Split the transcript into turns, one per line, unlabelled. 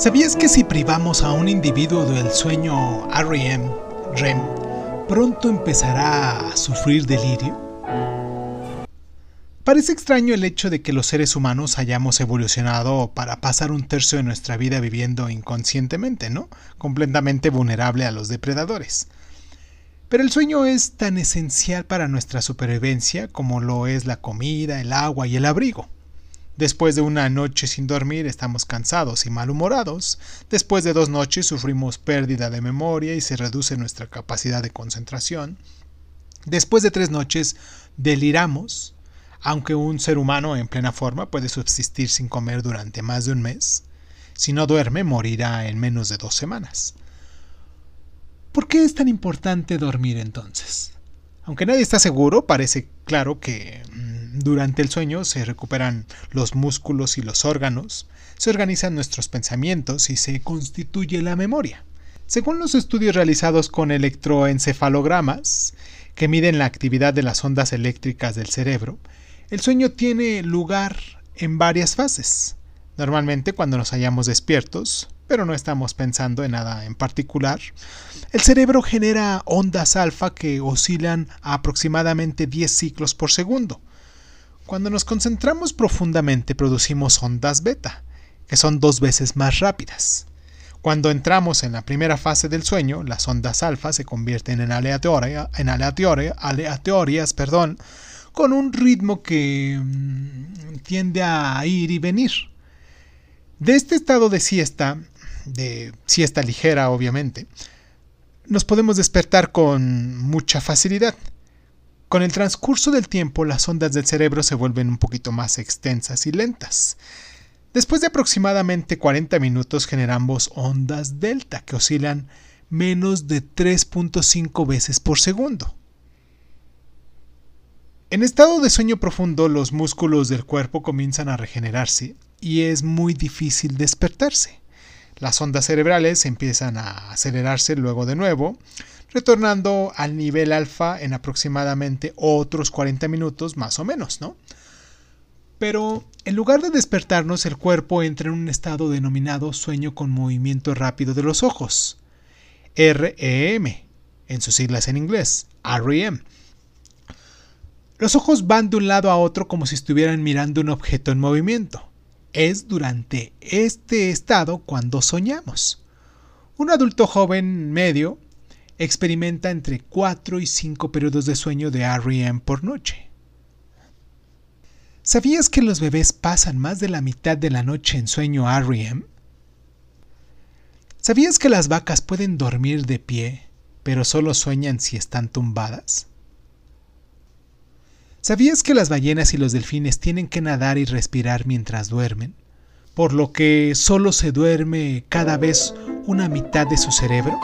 ¿Sabías que si privamos a un individuo del sueño REM, REM, pronto empezará a sufrir delirio? Parece extraño el hecho de que los seres humanos hayamos evolucionado para pasar un tercio de nuestra vida viviendo inconscientemente, ¿no? Completamente vulnerable a los depredadores. Pero el sueño es tan esencial para nuestra supervivencia como lo es la comida, el agua y el abrigo. Después de una noche sin dormir estamos cansados y malhumorados. Después de dos noches sufrimos pérdida de memoria y se reduce nuestra capacidad de concentración. Después de tres noches deliramos, aunque un ser humano en plena forma puede subsistir sin comer durante más de un mes. Si no duerme, morirá en menos de dos semanas. ¿Por qué es tan importante dormir entonces? Aunque nadie está seguro, parece claro que durante el sueño se recuperan los músculos y los órganos, se organizan nuestros pensamientos y se constituye la memoria. Según los estudios realizados con electroencefalogramas, que miden la actividad de las ondas eléctricas del cerebro, el sueño tiene lugar en varias fases. Normalmente cuando nos hallamos despiertos, pero no estamos pensando en nada en particular, el cerebro genera ondas alfa que oscilan a aproximadamente 10 ciclos por segundo. Cuando nos concentramos profundamente producimos ondas beta, que son dos veces más rápidas. Cuando entramos en la primera fase del sueño, las ondas alfa se convierten en, aleatoria, en aleatorias perdón, con un ritmo que mm, tiende a ir y venir. De este estado de siesta, de siesta ligera obviamente, nos podemos despertar con mucha facilidad. Con el transcurso del tiempo las ondas del cerebro se vuelven un poquito más extensas y lentas. Después de aproximadamente 40 minutos generamos ondas delta que oscilan menos de 3.5 veces por segundo. En estado de sueño profundo los músculos del cuerpo comienzan a regenerarse y es muy difícil despertarse. Las ondas cerebrales empiezan a acelerarse luego de nuevo, retornando al nivel alfa en aproximadamente otros 40 minutos más o menos, ¿no? Pero en lugar de despertarnos, el cuerpo entra en un estado denominado sueño con movimiento rápido de los ojos, REM, en sus siglas en inglés, REM. Los ojos van de un lado a otro como si estuvieran mirando un objeto en movimiento. Es durante este estado cuando soñamos. Un adulto joven medio experimenta entre 4 y 5 periodos de sueño de REM por noche. ¿Sabías que los bebés pasan más de la mitad de la noche en sueño REM? ¿Sabías que las vacas pueden dormir de pie, pero solo sueñan si están tumbadas? ¿Sabías que las ballenas y los delfines tienen que nadar y respirar mientras duermen? Por lo que solo se duerme cada vez una mitad de su cerebro.